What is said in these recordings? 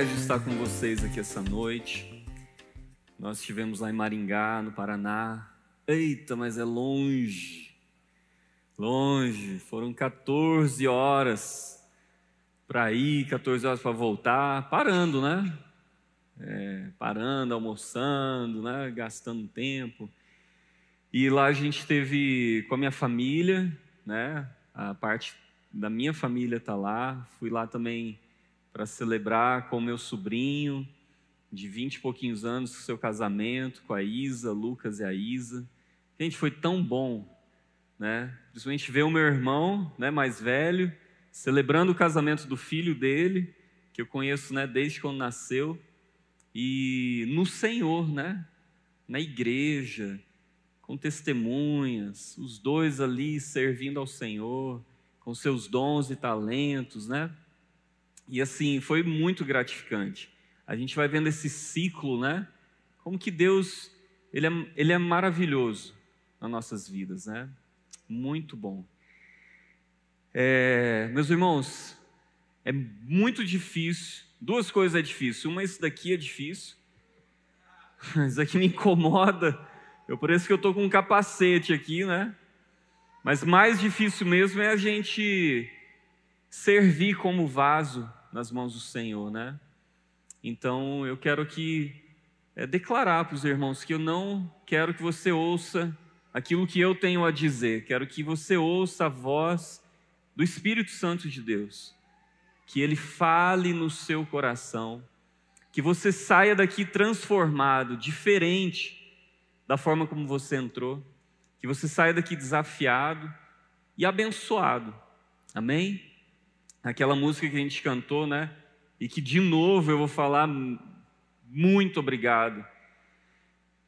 privilégio estar com vocês aqui essa noite. Nós estivemos lá em Maringá, no Paraná. Eita, mas é longe. Longe. Foram 14 horas para ir, 14 horas para voltar, parando, né? É, parando, almoçando, né? Gastando tempo. E lá a gente teve com a minha família, né? A parte da minha família está lá. Fui lá também para celebrar com meu sobrinho, de 20 e pouquinhos anos, seu casamento, com a Isa, Lucas e a Isa. Gente, foi tão bom, né? Principalmente ver o meu irmão, né, mais velho, celebrando o casamento do filho dele, que eu conheço, né, desde quando nasceu, e no Senhor, né? Na igreja, com testemunhas, os dois ali servindo ao Senhor, com seus dons e talentos, né? E assim, foi muito gratificante. A gente vai vendo esse ciclo, né? Como que Deus, ele é, ele é maravilhoso nas nossas vidas, né? Muito bom. É, meus irmãos, é muito difícil. Duas coisas é difícil. Uma, isso daqui é difícil. Isso aqui me incomoda. Eu isso que eu estou com um capacete aqui, né? Mas mais difícil mesmo é a gente servir como vaso nas mãos do Senhor, né? Então eu quero que é, declarar para os irmãos que eu não quero que você ouça aquilo que eu tenho a dizer, quero que você ouça a voz do Espírito Santo de Deus, que ele fale no seu coração, que você saia daqui transformado, diferente da forma como você entrou, que você saia daqui desafiado e abençoado. Amém? Aquela música que a gente cantou, né? E que de novo eu vou falar muito obrigado.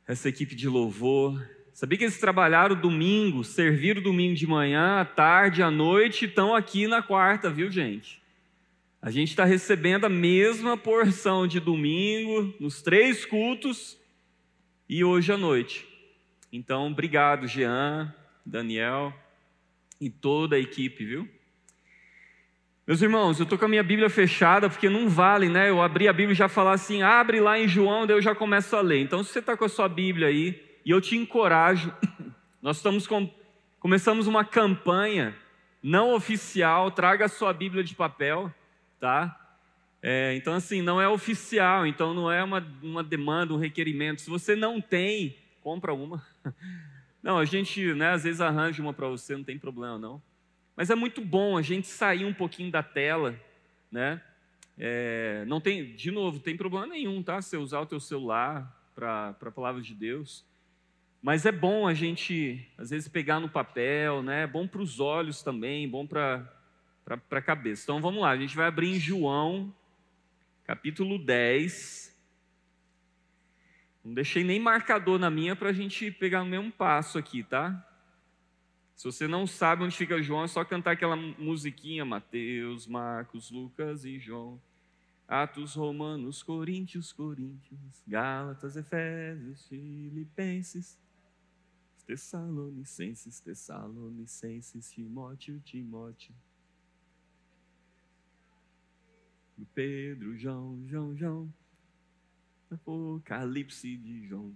Essa equipe de louvor. Sabia que eles trabalharam domingo, serviram domingo de manhã, à tarde, à noite, e estão aqui na quarta, viu, gente? A gente está recebendo a mesma porção de domingo, nos três cultos, e hoje à noite. Então, obrigado, Jean, Daniel e toda a equipe, viu? Meus irmãos, eu estou com a minha Bíblia fechada, porque não vale, né? Eu abri a Bíblia e já falar assim, abre lá em João, daí eu já começo a ler. Então, se você está com a sua Bíblia aí, e eu te encorajo, nós estamos com, começamos uma campanha não oficial, traga a sua Bíblia de papel, tá? É, então, assim, não é oficial, então não é uma, uma demanda, um requerimento. Se você não tem, compra uma. Não, a gente, né, às vezes arranja uma para você, não tem problema, não. Mas é muito bom a gente sair um pouquinho da tela, né? É, não tem, de novo, tem problema nenhum, tá? Você usar o teu celular para a palavra de Deus. Mas é bom a gente, às vezes, pegar no papel, né? É bom para os olhos também, bom para a cabeça. Então vamos lá, a gente vai abrir em João, capítulo 10. Não deixei nem marcador na minha para a gente pegar o mesmo passo aqui, tá? Se você não sabe onde fica João, é só cantar aquela musiquinha: Mateus, Marcos, Lucas e João. Atos, Romanos, Coríntios, Coríntios, Gálatas, Efésios, Filipenses, Tessalonicenses, Tessalonicenses, Timóteo, Timóteo. Pedro, João, João, João. Apocalipse de João.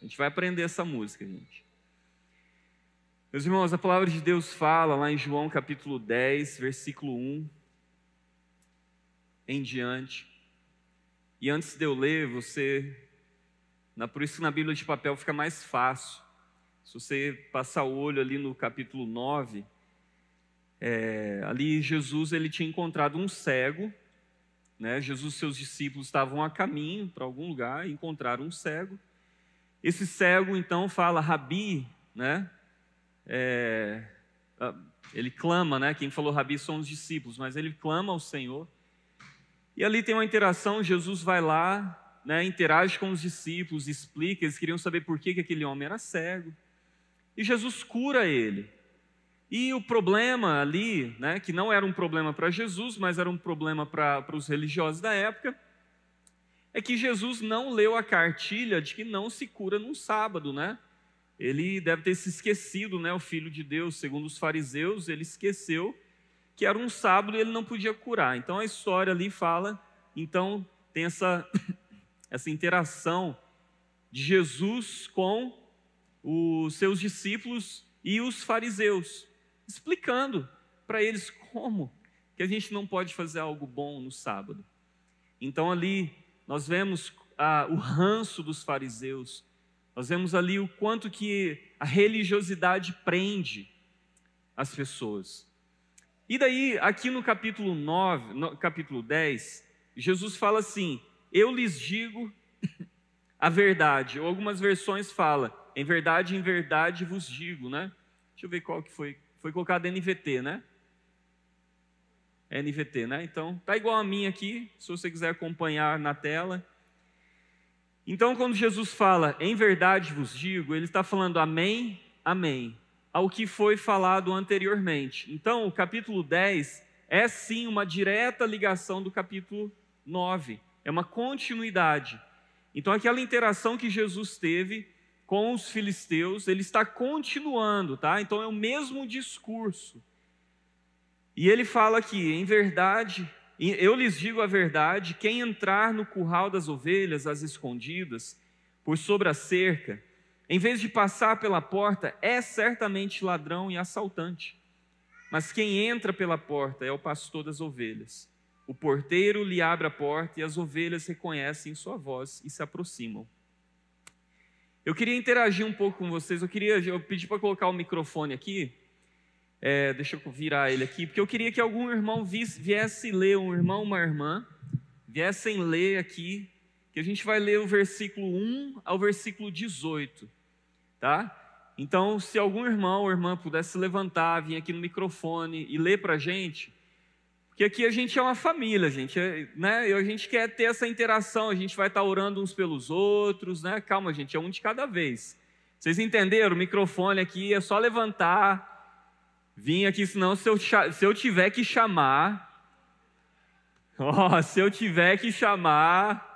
A gente vai aprender essa música, gente. Meus irmãos, a palavra de Deus fala lá em João capítulo 10, versículo 1 em diante. E antes de eu ler, você. Por isso que na Bíblia de papel fica mais fácil. Se você passar o olho ali no capítulo 9, é, ali Jesus ele tinha encontrado um cego. Né? Jesus e seus discípulos estavam a caminho para algum lugar e encontraram um cego. Esse cego então fala, Rabi, né? É, ah, ele clama, né? Quem falou Rabi são os discípulos, mas ele clama ao Senhor. E ali tem uma interação, Jesus vai lá, né, interage com os discípulos, explica, eles queriam saber por que, que aquele homem era cego. E Jesus cura ele. E o problema ali, né, que não era um problema para Jesus, mas era um problema para os religiosos da época, é que Jesus não leu a cartilha de que não se cura num sábado, né? Ele deve ter se esquecido, né, o filho de Deus, segundo os fariseus, ele esqueceu que era um sábado e ele não podia curar. Então a história ali fala então tem essa, essa interação de Jesus com os seus discípulos e os fariseus, explicando para eles como que a gente não pode fazer algo bom no sábado. Então ali nós vemos ah, o ranço dos fariseus, nós vemos ali o quanto que a religiosidade prende as pessoas. E daí, aqui no capítulo 9, no capítulo 10, Jesus fala assim: Eu lhes digo a verdade. Ou algumas versões fala: Em verdade, em verdade vos digo, né? Deixa eu ver qual que foi. Foi colocado NVT, né? NVT, né? Então, tá igual a minha aqui, se você quiser acompanhar na tela. Então, quando Jesus fala, em verdade vos digo, ele está falando amém, amém, ao que foi falado anteriormente. Então, o capítulo 10 é sim uma direta ligação do capítulo 9, é uma continuidade. Então, aquela interação que Jesus teve com os filisteus, ele está continuando, tá? Então, é o mesmo discurso. E ele fala aqui, em verdade, eu lhes digo a verdade: quem entrar no curral das ovelhas, as escondidas, por sobre a cerca, em vez de passar pela porta, é certamente ladrão e assaltante. Mas quem entra pela porta é o pastor das ovelhas. O porteiro lhe abre a porta e as ovelhas reconhecem sua voz e se aproximam. Eu queria interagir um pouco com vocês. Eu queria, eu pedi para colocar o microfone aqui. É, deixa eu virar ele aqui, porque eu queria que algum irmão viesse ler, um irmão, uma irmã, viessem ler aqui, que a gente vai ler o versículo 1 ao versículo 18, tá? Então, se algum irmão ou irmã pudesse levantar, vir aqui no microfone e ler para a gente, porque aqui a gente é uma família, gente, é, né? E a gente quer ter essa interação, a gente vai estar orando uns pelos outros, né? Calma, gente, é um de cada vez. Vocês entenderam? O microfone aqui é só levantar, Vim aqui, senão se eu, se eu tiver que chamar. Ó, oh, se eu tiver que chamar.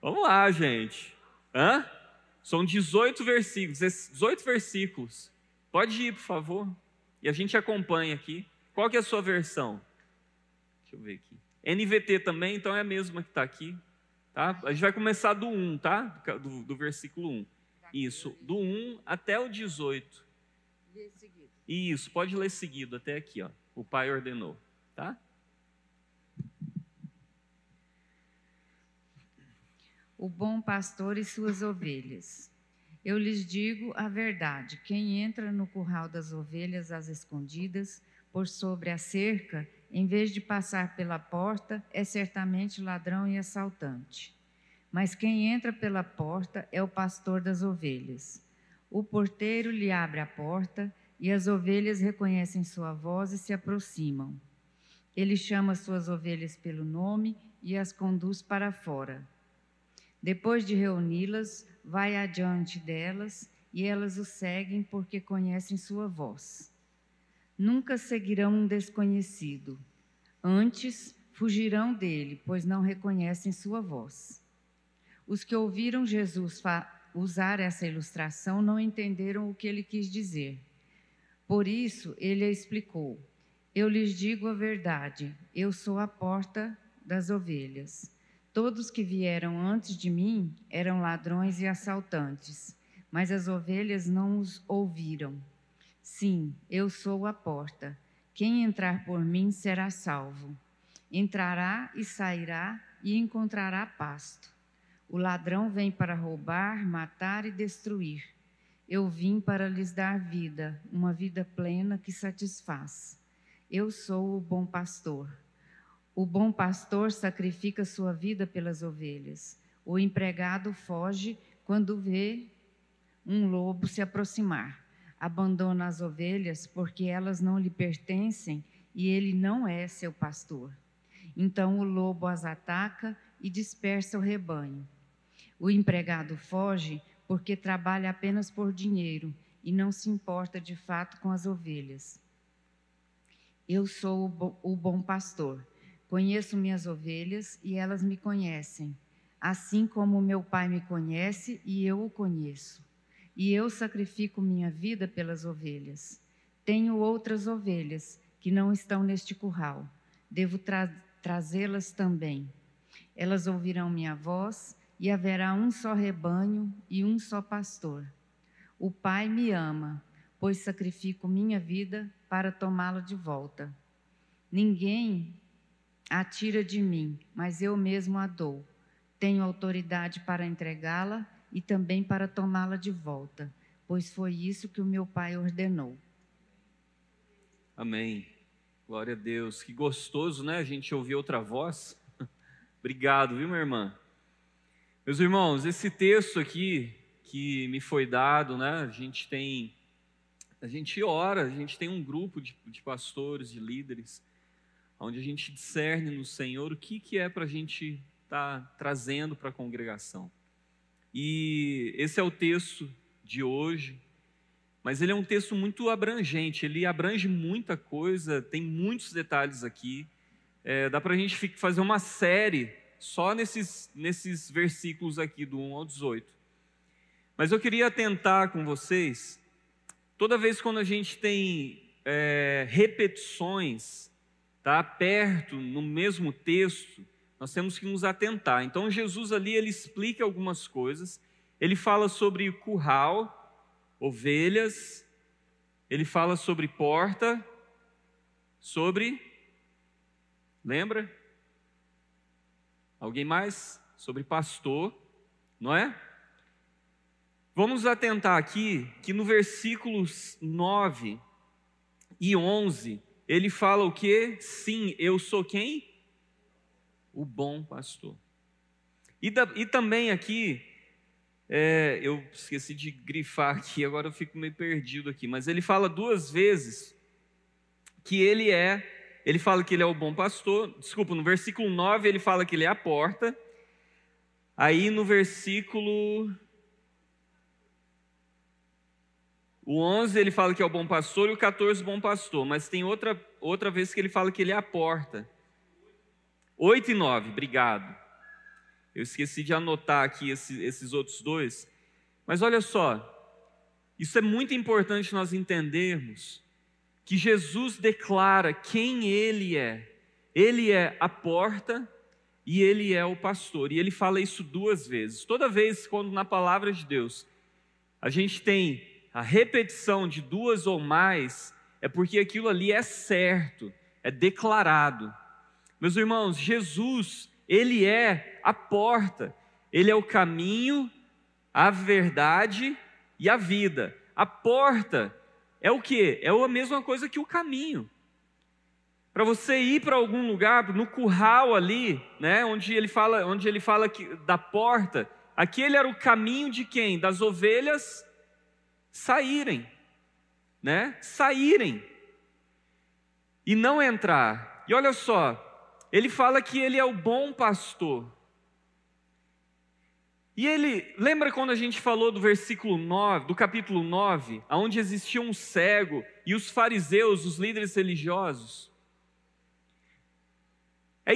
Vamos lá, gente. Hã? São 18 versículos. 18 versículos. Pode ir, por favor. E a gente acompanha aqui. Qual que é a sua versão? Deixa eu ver aqui. NVT também, então é a mesma que está aqui. Tá? A gente vai começar do 1, tá? Do, do versículo 1. Isso, do 1 até o 18. Isso, pode ler seguido até aqui, ó. O pai ordenou, tá? O bom pastor e suas ovelhas. Eu lhes digo a verdade: quem entra no curral das ovelhas às escondidas, por sobre a cerca, em vez de passar pela porta, é certamente ladrão e assaltante. Mas quem entra pela porta é o pastor das ovelhas. O porteiro lhe abre a porta e as ovelhas reconhecem sua voz e se aproximam. Ele chama suas ovelhas pelo nome e as conduz para fora. Depois de reuni-las, vai adiante delas e elas o seguem porque conhecem sua voz. Nunca seguirão um desconhecido, antes fugirão dele, pois não reconhecem sua voz. Os que ouviram Jesus usar essa ilustração não entenderam o que ele quis dizer. Por isso ele explicou: Eu lhes digo a verdade, eu sou a porta das ovelhas. Todos que vieram antes de mim eram ladrões e assaltantes, mas as ovelhas não os ouviram. Sim, eu sou a porta. Quem entrar por mim será salvo. Entrará e sairá e encontrará pasto. O ladrão vem para roubar, matar e destruir. Eu vim para lhes dar vida, uma vida plena que satisfaz. Eu sou o bom pastor. O bom pastor sacrifica sua vida pelas ovelhas. O empregado foge quando vê um lobo se aproximar. Abandona as ovelhas porque elas não lhe pertencem e ele não é seu pastor. Então o lobo as ataca e dispersa o rebanho. O empregado foge porque trabalha apenas por dinheiro e não se importa de fato com as ovelhas. Eu sou o bom, pastor. Conheço minhas ovelhas e elas me conhecem, assim como meu Pai me conhece e eu o conheço. E eu sacrifico minha vida pelas ovelhas. Tenho outras ovelhas que não estão neste curral. Devo tra trazê-las também. Elas ouvirão minha voz, e haverá um só rebanho e um só pastor. O Pai me ama, pois sacrifico minha vida para tomá-la de volta. Ninguém a tira de mim, mas eu mesmo a dou. Tenho autoridade para entregá-la e também para tomá-la de volta, pois foi isso que o meu Pai ordenou. Amém. Glória a Deus. Que gostoso, né? A gente ouvir outra voz. Obrigado, viu, minha irmã? Meus irmãos, esse texto aqui que me foi dado, né? A gente tem, a gente ora, a gente tem um grupo de, de pastores, de líderes, onde a gente discerne no Senhor o que, que é para a gente estar tá trazendo para a congregação. E esse é o texto de hoje, mas ele é um texto muito abrangente, ele abrange muita coisa, tem muitos detalhes aqui. É, dá para a gente fazer uma série só nesses, nesses versículos aqui, do 1 ao 18. Mas eu queria tentar com vocês, toda vez quando a gente tem é, repetições, tá, perto, no mesmo texto, nós temos que nos atentar. Então, Jesus ali, ele explica algumas coisas, ele fala sobre curral, ovelhas, ele fala sobre porta, sobre. Lembra? Alguém mais? Sobre pastor, não é? Vamos atentar aqui que no versículos 9 e 11, ele fala o que? Sim, eu sou quem? O bom pastor. E, da, e também aqui, é, eu esqueci de grifar aqui, agora eu fico meio perdido aqui, mas ele fala duas vezes que ele é, ele fala que ele é o bom pastor, desculpa, no versículo 9 ele fala que ele é a porta, aí no versículo. O 11 ele fala que é o bom pastor e o 14 bom pastor, mas tem outra, outra vez que ele fala que ele é a porta. 8 e 9, obrigado. Eu esqueci de anotar aqui esses, esses outros dois. Mas olha só, isso é muito importante nós entendermos que Jesus declara quem Ele é. Ele é a porta e Ele é o pastor. E Ele fala isso duas vezes. Toda vez quando na palavra de Deus a gente tem a repetição de duas ou mais, é porque aquilo ali é certo, é declarado. Meus irmãos, Jesus ele é a porta, ele é o caminho, a verdade e a vida. A porta é o que? É a mesma coisa que o caminho. Para você ir para algum lugar, no curral ali, né, onde ele fala, onde ele fala que, da porta, aquele era o caminho de quem? Das ovelhas saírem, né? Saírem e não entrar. E olha só, ele fala que ele é o bom pastor. E ele, lembra quando a gente falou do versículo 9, do capítulo 9, onde existia um cego e os fariseus, os líderes religiosos? É,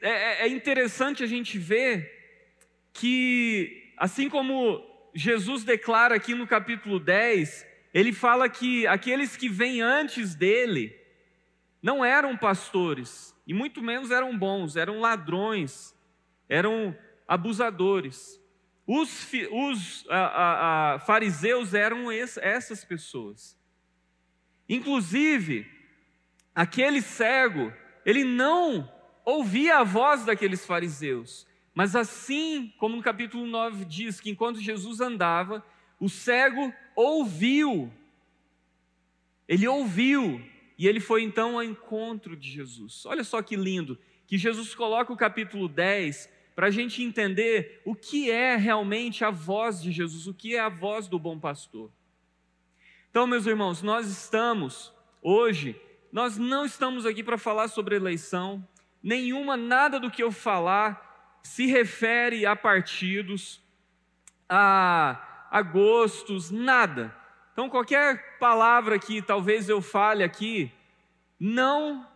é, é interessante a gente ver que, assim como Jesus declara aqui no capítulo 10, ele fala que aqueles que vêm antes dele não eram pastores, e muito menos eram bons, eram ladrões, eram abusadores. Os, os a, a, a, fariseus eram es, essas pessoas. Inclusive, aquele cego, ele não ouvia a voz daqueles fariseus, mas assim como no capítulo 9 diz que enquanto Jesus andava, o cego ouviu, ele ouviu e ele foi então ao encontro de Jesus. Olha só que lindo, que Jesus coloca o capítulo 10 para a gente entender o que é realmente a voz de Jesus, o que é a voz do bom pastor. Então, meus irmãos, nós estamos hoje, nós não estamos aqui para falar sobre eleição, nenhuma, nada do que eu falar se refere a partidos, a, a gostos, nada. Então, qualquer palavra que talvez eu fale aqui, não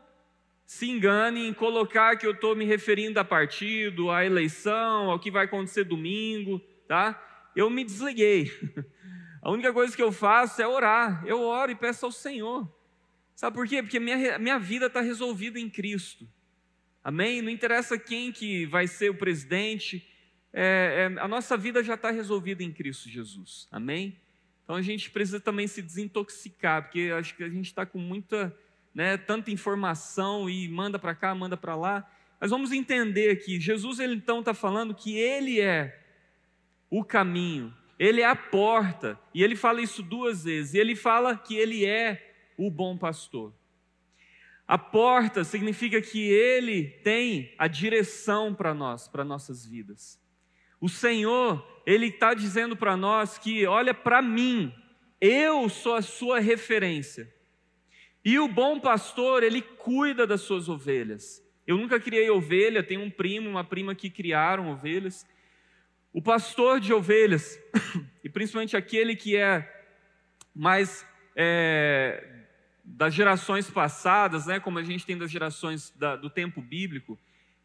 se engane em colocar que eu estou me referindo a partido, à eleição, ao que vai acontecer domingo, tá? Eu me desliguei. A única coisa que eu faço é orar. Eu oro e peço ao Senhor. Sabe por quê? Porque minha, minha vida está resolvida em Cristo. Amém? Não interessa quem que vai ser o presidente, é, é, a nossa vida já está resolvida em Cristo Jesus. Amém? Então a gente precisa também se desintoxicar, porque acho que a gente está com muita, né, tanta informação e manda para cá, manda para lá. Mas vamos entender que Jesus ele então está falando que ele é o caminho, ele é a porta, e ele fala isso duas vezes. E ele fala que ele é o bom pastor. A porta significa que ele tem a direção para nós, para nossas vidas. O Senhor, Ele está dizendo para nós que, olha para mim, eu sou a sua referência. E o bom pastor, ele cuida das suas ovelhas. Eu nunca criei ovelha, tenho um primo, uma prima que criaram ovelhas. O pastor de ovelhas, e principalmente aquele que é mais é, das gerações passadas, né, como a gente tem das gerações da, do tempo bíblico,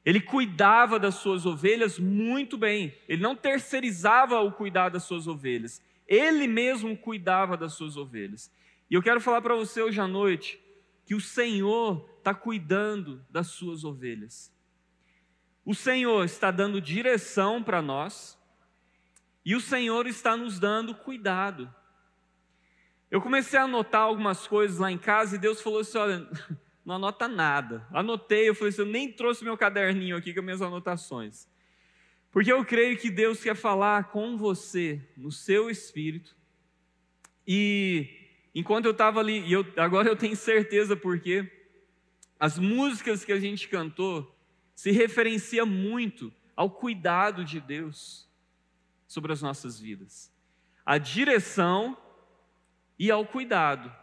ele cuidava das suas ovelhas muito bem. Ele não terceirizava o cuidar das suas ovelhas. Ele mesmo cuidava das suas ovelhas. E eu quero falar para você hoje à noite que o Senhor está cuidando das suas ovelhas. O Senhor está dando direção para nós e o Senhor está nos dando cuidado. Eu comecei a anotar algumas coisas lá em casa e Deus falou assim: olha não anota nada. Anotei, eu falei assim, eu nem trouxe meu caderninho aqui com minhas anotações. Porque eu creio que Deus quer falar com você, no seu espírito. E enquanto eu estava ali, e eu, agora eu tenho certeza porque as músicas que a gente cantou se referencia muito ao cuidado de Deus sobre as nossas vidas. A direção e ao cuidado.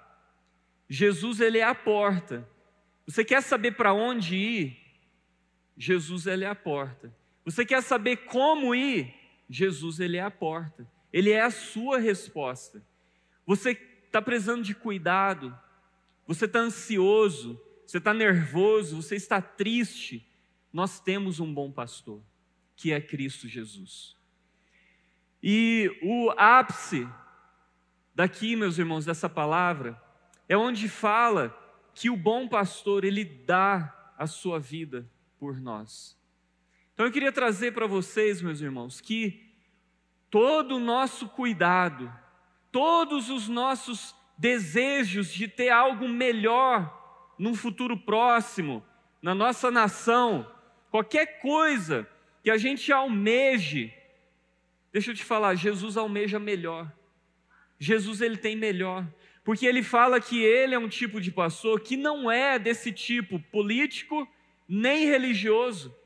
Jesus ele é a porta. Você quer saber para onde ir? Jesus ele é a porta. Você quer saber como ir? Jesus ele é a porta. Ele é a sua resposta. Você está precisando de cuidado. Você está ansioso. Você está nervoso. Você está triste. Nós temos um bom pastor, que é Cristo Jesus. E o ápice daqui, meus irmãos, dessa palavra, é onde fala que o bom pastor, ele dá a sua vida por nós. Então eu queria trazer para vocês, meus irmãos, que todo o nosso cuidado, todos os nossos desejos de ter algo melhor num futuro próximo, na nossa nação, qualquer coisa que a gente almeje, deixa eu te falar, Jesus almeja melhor. Jesus ele tem melhor porque ele fala que ele é um tipo de pastor que não é desse tipo político nem religioso.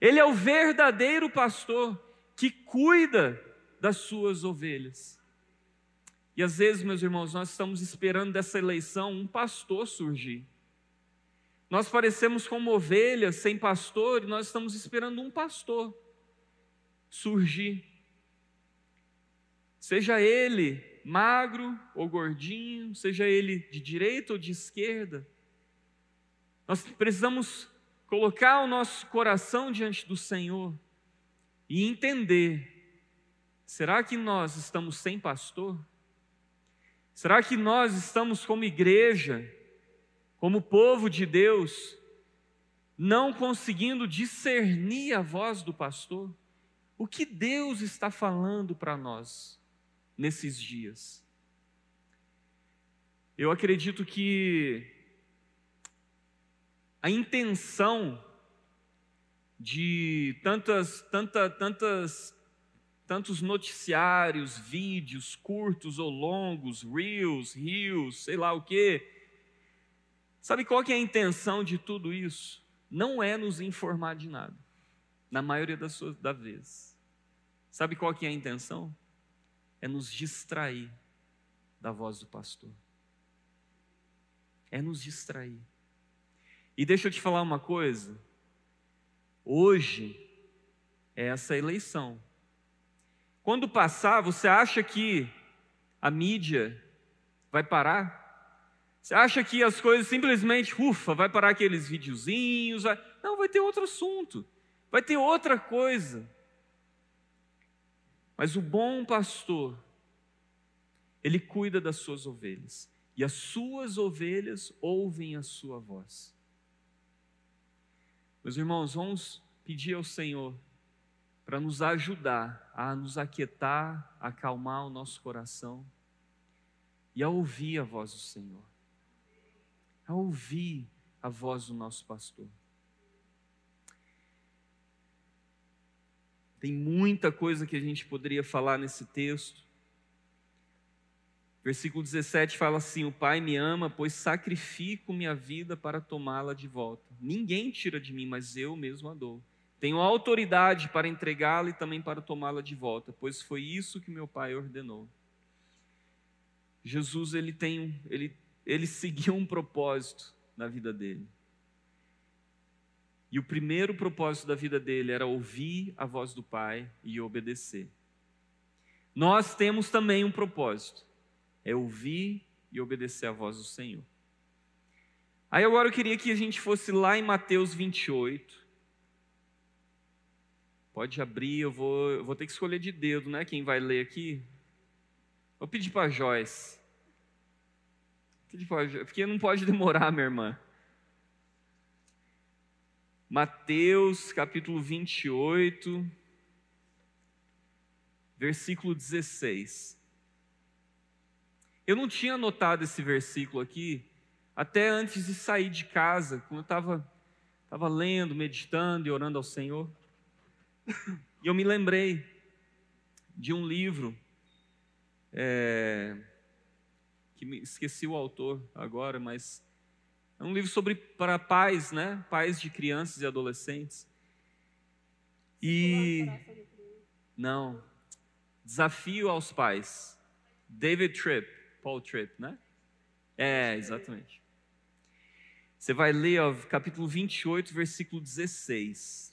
Ele é o verdadeiro pastor que cuida das suas ovelhas. E às vezes, meus irmãos, nós estamos esperando dessa eleição um pastor surgir. Nós parecemos como ovelhas sem pastor e nós estamos esperando um pastor surgir. Seja ele magro ou gordinho, seja ele de direita ou de esquerda. Nós precisamos colocar o nosso coração diante do Senhor e entender: será que nós estamos sem pastor? Será que nós estamos como igreja, como povo de Deus, não conseguindo discernir a voz do pastor? O que Deus está falando para nós? nesses dias. Eu acredito que a intenção de tantas, tanta, tantas, tantos noticiários, vídeos curtos ou longos, reels, reels, sei lá o quê. Sabe qual que é a intenção de tudo isso? Não é nos informar de nada, na maioria das, suas, vezes. Sabe qual que é a intenção? é nos distrair da voz do pastor. É nos distrair. E deixa eu te falar uma coisa. Hoje é essa eleição. Quando passar, você acha que a mídia vai parar? Você acha que as coisas simplesmente, ufa, vai parar aqueles videozinhos? Vai... Não, vai ter outro assunto. Vai ter outra coisa. Mas o bom pastor, ele cuida das suas ovelhas, e as suas ovelhas ouvem a sua voz. Meus irmãos, vamos pedir ao Senhor para nos ajudar a nos aquietar, acalmar o nosso coração e a ouvir a voz do Senhor, a ouvir a voz do nosso pastor. Tem muita coisa que a gente poderia falar nesse texto. Versículo 17 fala assim: O Pai me ama, pois sacrifico minha vida para tomá-la de volta. Ninguém tira de mim, mas eu mesmo a dou. Tenho autoridade para entregá-la e também para tomá-la de volta, pois foi isso que meu Pai ordenou. Jesus ele tem, ele, ele seguiu um propósito na vida dele. E o primeiro propósito da vida dele era ouvir a voz do Pai e obedecer. Nós temos também um propósito, é ouvir e obedecer a voz do Senhor. Aí agora eu queria que a gente fosse lá em Mateus 28. Pode abrir, eu vou, eu vou ter que escolher de dedo, né? Quem vai ler aqui? Vou pedir para Joyce. Porque não pode demorar, minha irmã. Mateus capítulo 28, versículo 16. Eu não tinha anotado esse versículo aqui até antes de sair de casa, quando eu estava tava lendo, meditando e orando ao Senhor. E eu me lembrei de um livro, é, que me esqueci o autor agora, mas é um livro sobre para pais, né? Pais de crianças e adolescentes. E não, desafio aos pais. David Tripp, Paul Tripp, né? É, exatamente. Você vai ler ó, capítulo 28, versículo 16.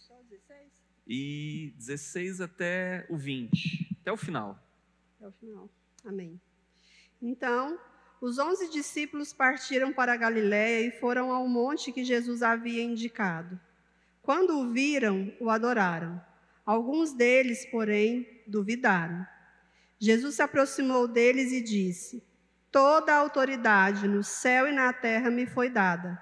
Só 16? E 16 até o 20, até o final. Até o final. Amém. Então, os onze discípulos partiram para a Galiléia e foram ao monte que Jesus havia indicado. Quando o viram, o adoraram. Alguns deles, porém, duvidaram. Jesus se aproximou deles e disse: Toda a autoridade no céu e na terra me foi dada.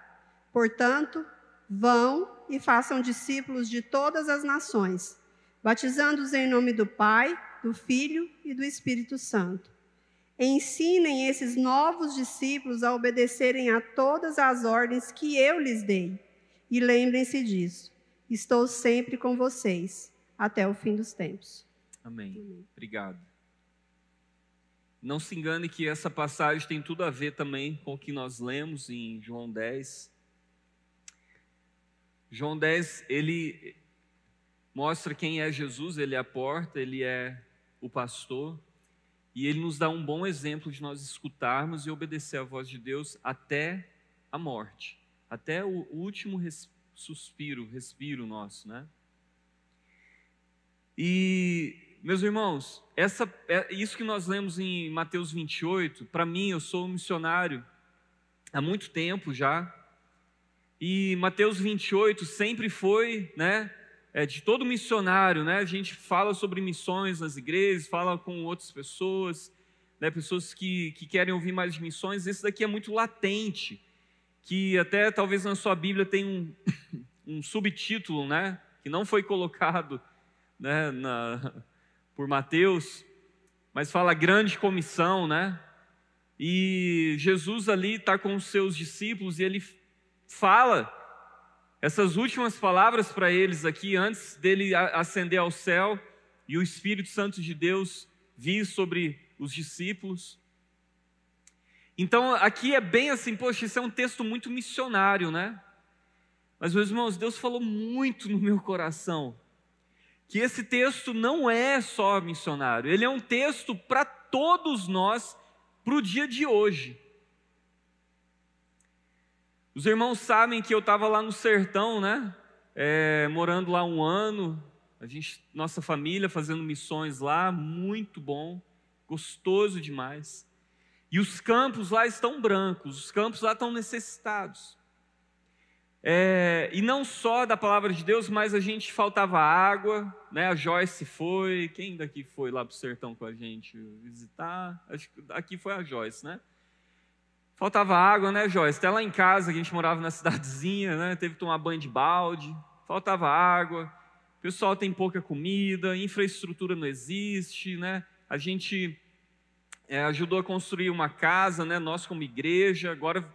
Portanto, vão e façam discípulos de todas as nações, batizando-os em nome do Pai, do Filho e do Espírito Santo Ensinem esses novos discípulos a obedecerem a todas as ordens que eu lhes dei. E lembrem-se disso. Estou sempre com vocês até o fim dos tempos. Amém. Obrigado. Não se engane que essa passagem tem tudo a ver também com o que nós lemos em João 10. João 10, ele mostra quem é Jesus, ele é a porta, ele é o pastor. E ele nos dá um bom exemplo de nós escutarmos e obedecer a voz de Deus até a morte, até o último res, suspiro, respiro nosso, né? E, meus irmãos, essa, é, isso que nós lemos em Mateus 28, para mim, eu sou um missionário há muito tempo já, e Mateus 28 sempre foi, né, é, de todo missionário, né? A gente fala sobre missões nas igrejas, fala com outras pessoas, né? Pessoas que, que querem ouvir mais de missões. Esse daqui é muito latente, que até talvez na sua Bíblia tem um, um subtítulo, né? Que não foi colocado, né? Na, por Mateus, mas fala grande comissão, né? E Jesus ali está com os seus discípulos e ele fala essas últimas palavras para eles aqui, antes dele ascender ao céu e o Espírito Santo de Deus vir sobre os discípulos. Então, aqui é bem assim, poxa, isso é um texto muito missionário, né? Mas, meus irmãos, Deus falou muito no meu coração que esse texto não é só missionário, ele é um texto para todos nós, para o dia de hoje. Os irmãos sabem que eu estava lá no sertão, né? É, morando lá um ano, a gente, nossa família fazendo missões lá, muito bom, gostoso demais. E os campos lá estão brancos, os campos lá estão necessitados. É, e não só da palavra de Deus, mas a gente faltava água, né? A Joyce foi, quem daqui foi lá para o sertão com a gente visitar? Acho que aqui foi a Joyce, né? Faltava água, né, Joyce? Até lá em casa, que a gente morava na cidadezinha, né? Teve que tomar banho de balde. faltava água, o pessoal tem pouca comida, infraestrutura não existe, né? A gente é, ajudou a construir uma casa, né? Nós como igreja, agora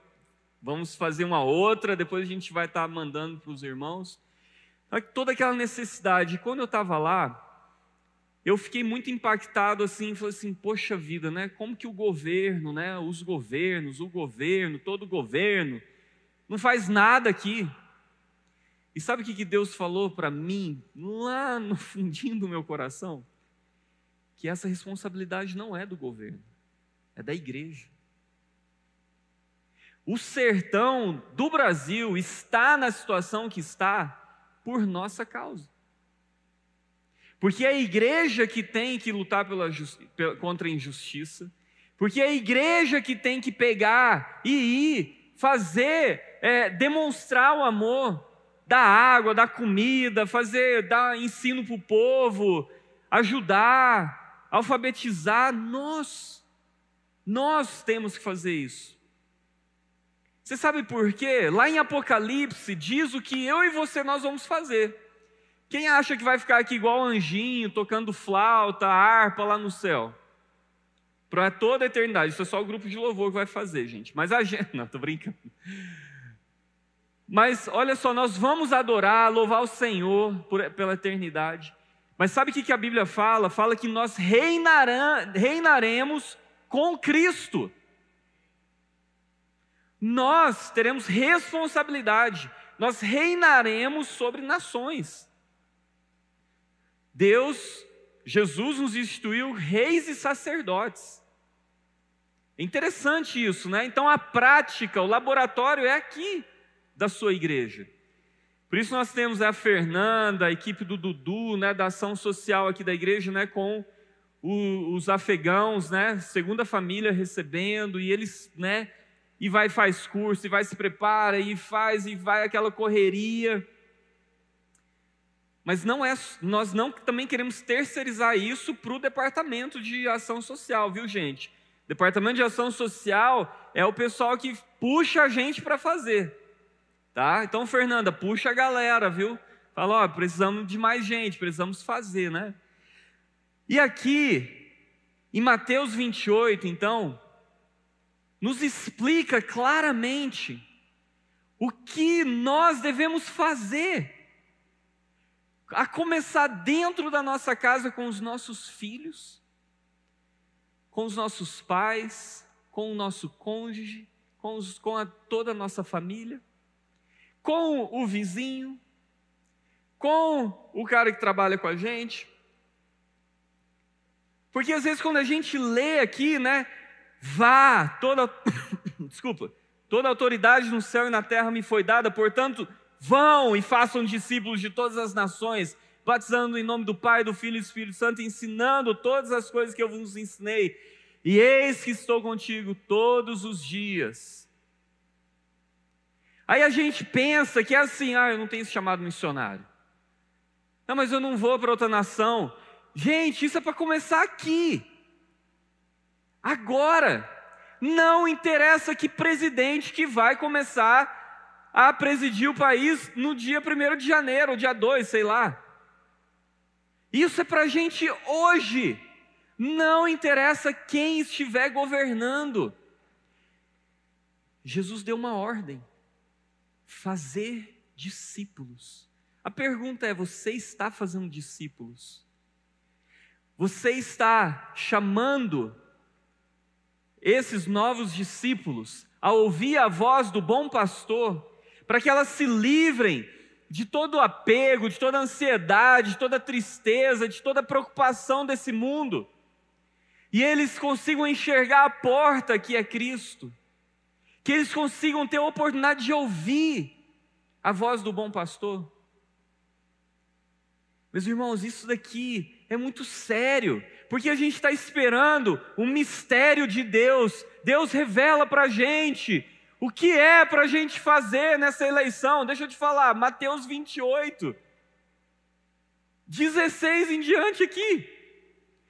vamos fazer uma outra, depois a gente vai estar tá mandando para os irmãos. Toda aquela necessidade. Quando eu estava lá, eu fiquei muito impactado assim, falei assim, poxa vida, né? Como que o governo, né? Os governos, o governo, todo o governo, não faz nada aqui. E sabe o que Deus falou para mim, lá no fundinho do meu coração? Que essa responsabilidade não é do governo, é da igreja. O sertão do Brasil está na situação que está por nossa causa. Porque é a igreja que tem que lutar pela, contra a injustiça, porque é a igreja que tem que pegar e ir, fazer, é, demonstrar o amor, dar água, dar comida, fazer, dar ensino para o povo, ajudar, alfabetizar. Nós, nós temos que fazer isso. Você sabe por quê? Lá em Apocalipse diz o que eu e você nós vamos fazer. Quem acha que vai ficar aqui igual anjinho, tocando flauta, harpa lá no céu? Para toda a eternidade. Isso é só o grupo de louvor que vai fazer, gente. Mas a gente. Não, estou brincando. Mas olha só, nós vamos adorar, louvar o Senhor por, pela eternidade. Mas sabe o que a Bíblia fala? Fala que nós reinaremos com Cristo. Nós teremos responsabilidade, nós reinaremos sobre nações. Deus, Jesus nos instituiu reis e sacerdotes. É interessante isso, né? Então a prática, o laboratório é aqui da sua igreja. Por isso nós temos a Fernanda, a equipe do Dudu, né, da ação social aqui da igreja, né, com o, os afegãos, né, segunda família recebendo, e eles, né, e vai faz curso, e vai se prepara, e faz, e vai aquela correria. Mas não é, nós não também queremos terceirizar isso para o departamento de ação social, viu, gente? Departamento de ação social é o pessoal que puxa a gente para fazer, tá? Então, Fernanda, puxa a galera, viu? Fala, ó, precisamos de mais gente, precisamos fazer, né? E aqui, em Mateus 28, então, nos explica claramente o que nós devemos fazer a começar dentro da nossa casa com os nossos filhos, com os nossos pais, com o nosso cônjuge, com, os, com a, toda a nossa família, com o vizinho, com o cara que trabalha com a gente. Porque às vezes quando a gente lê aqui, né, vá, toda, desculpa, toda autoridade no céu e na terra me foi dada, portanto, Vão e façam discípulos de todas as nações, batizando em nome do Pai, do Filho e do Espírito Santo, ensinando todas as coisas que eu vos ensinei. E eis que estou contigo todos os dias. Aí a gente pensa que é assim, ah, eu não tenho esse chamado missionário. Não, mas eu não vou para outra nação. Gente, isso é para começar aqui. Agora. Não interessa que presidente que vai começar a presidir o país no dia 1 de janeiro, dia 2, sei lá. Isso é para a gente hoje. Não interessa quem estiver governando. Jesus deu uma ordem: fazer discípulos. A pergunta é: você está fazendo discípulos? Você está chamando esses novos discípulos a ouvir a voz do bom pastor para que elas se livrem de todo o apego, de toda a ansiedade, de toda a tristeza, de toda a preocupação desse mundo, e eles consigam enxergar a porta que é Cristo, que eles consigam ter a oportunidade de ouvir a voz do bom pastor. Meus irmãos, isso daqui é muito sério, porque a gente está esperando um mistério de Deus. Deus revela para a gente o que é para a gente fazer nessa eleição? Deixa eu te falar, Mateus 28, 16 em diante aqui.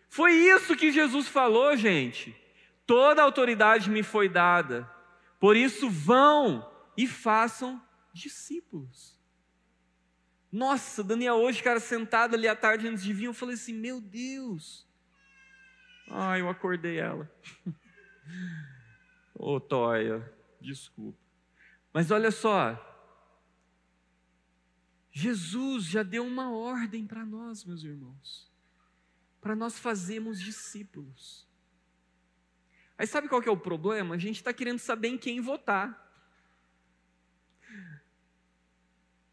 Foi isso que Jesus falou, gente. Toda autoridade me foi dada, por isso vão e façam discípulos. Nossa, Daniel, hoje, cara, sentado ali à tarde antes de vir, eu falei assim: Meu Deus. Ah, eu acordei ela. Ô, oh, Toia, desculpa. Mas olha só, Jesus já deu uma ordem para nós, meus irmãos, para nós fazermos discípulos. Aí sabe qual que é o problema? A gente está querendo saber em quem votar.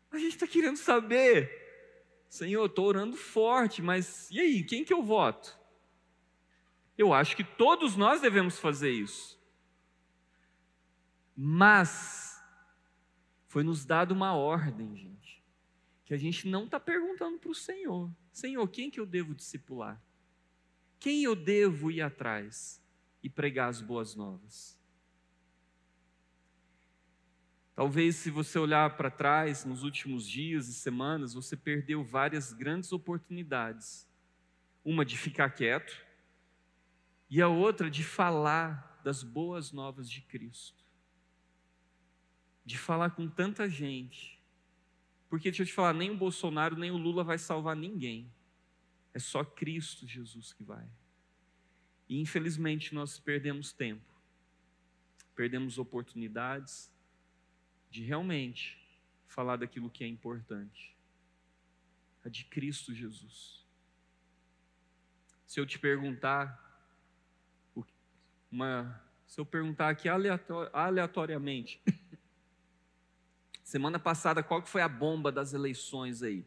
A gente está querendo saber, Senhor, estou orando forte, mas e aí, quem que eu voto? Eu acho que todos nós devemos fazer isso. Mas foi nos dado uma ordem, gente, que a gente não está perguntando para o Senhor: Senhor, quem que eu devo discipular? Quem eu devo ir atrás e pregar as boas novas? Talvez, se você olhar para trás nos últimos dias e semanas, você perdeu várias grandes oportunidades. Uma de ficar quieto, e a outra de falar das boas novas de Cristo. De falar com tanta gente. Porque, deixa eu te falar, nem o Bolsonaro nem o Lula vai salvar ninguém. É só Cristo Jesus que vai. E infelizmente nós perdemos tempo, perdemos oportunidades de realmente falar daquilo que é importante. A de Cristo Jesus. Se eu te perguntar, uma, se eu perguntar aqui aleatoriamente, semana passada qual que foi a bomba das eleições aí?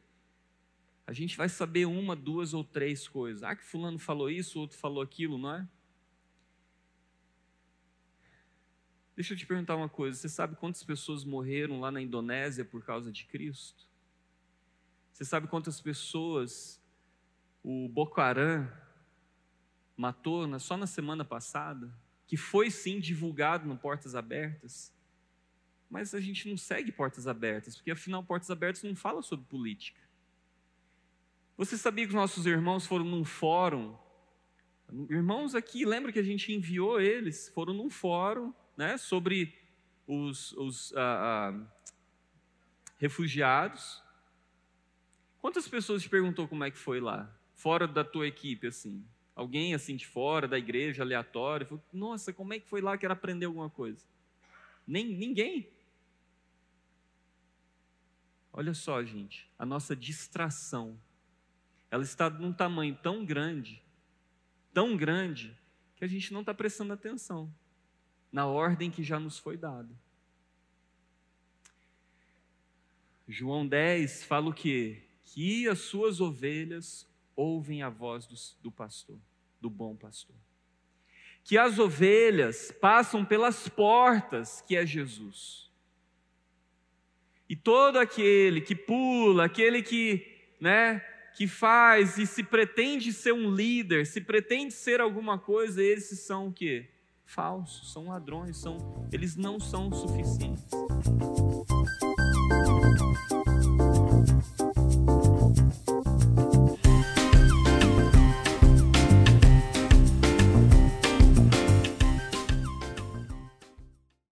A gente vai saber uma, duas ou três coisas. Ah, que fulano falou isso, outro falou aquilo, não é? Deixa eu te perguntar uma coisa: você sabe quantas pessoas morreram lá na Indonésia por causa de Cristo? Você sabe quantas pessoas o Boko Haram matou só na semana passada? Que foi sim divulgado no Portas Abertas? Mas a gente não segue Portas Abertas, porque afinal Portas Abertas não fala sobre política. Você sabia que os nossos irmãos foram num fórum? Irmãos aqui, lembra que a gente enviou eles? Foram num fórum né, sobre os, os ah, ah, refugiados. Quantas pessoas te perguntou como é que foi lá? Fora da tua equipe, assim. Alguém assim de fora, da igreja, aleatório. Falou, Nossa, como é que foi lá? Quero aprender alguma coisa. Nem, ninguém. Olha só, gente, a nossa distração, ela está num tamanho tão grande, tão grande, que a gente não está prestando atenção na ordem que já nos foi dada. João 10 fala o quê? Que as suas ovelhas ouvem a voz do, do pastor, do bom pastor. Que as ovelhas passam pelas portas que é Jesus. E todo aquele que pula, aquele que, né, que faz e se pretende ser um líder, se pretende ser alguma coisa, esses são o quê? falsos, são ladrões, são, eles não são suficientes.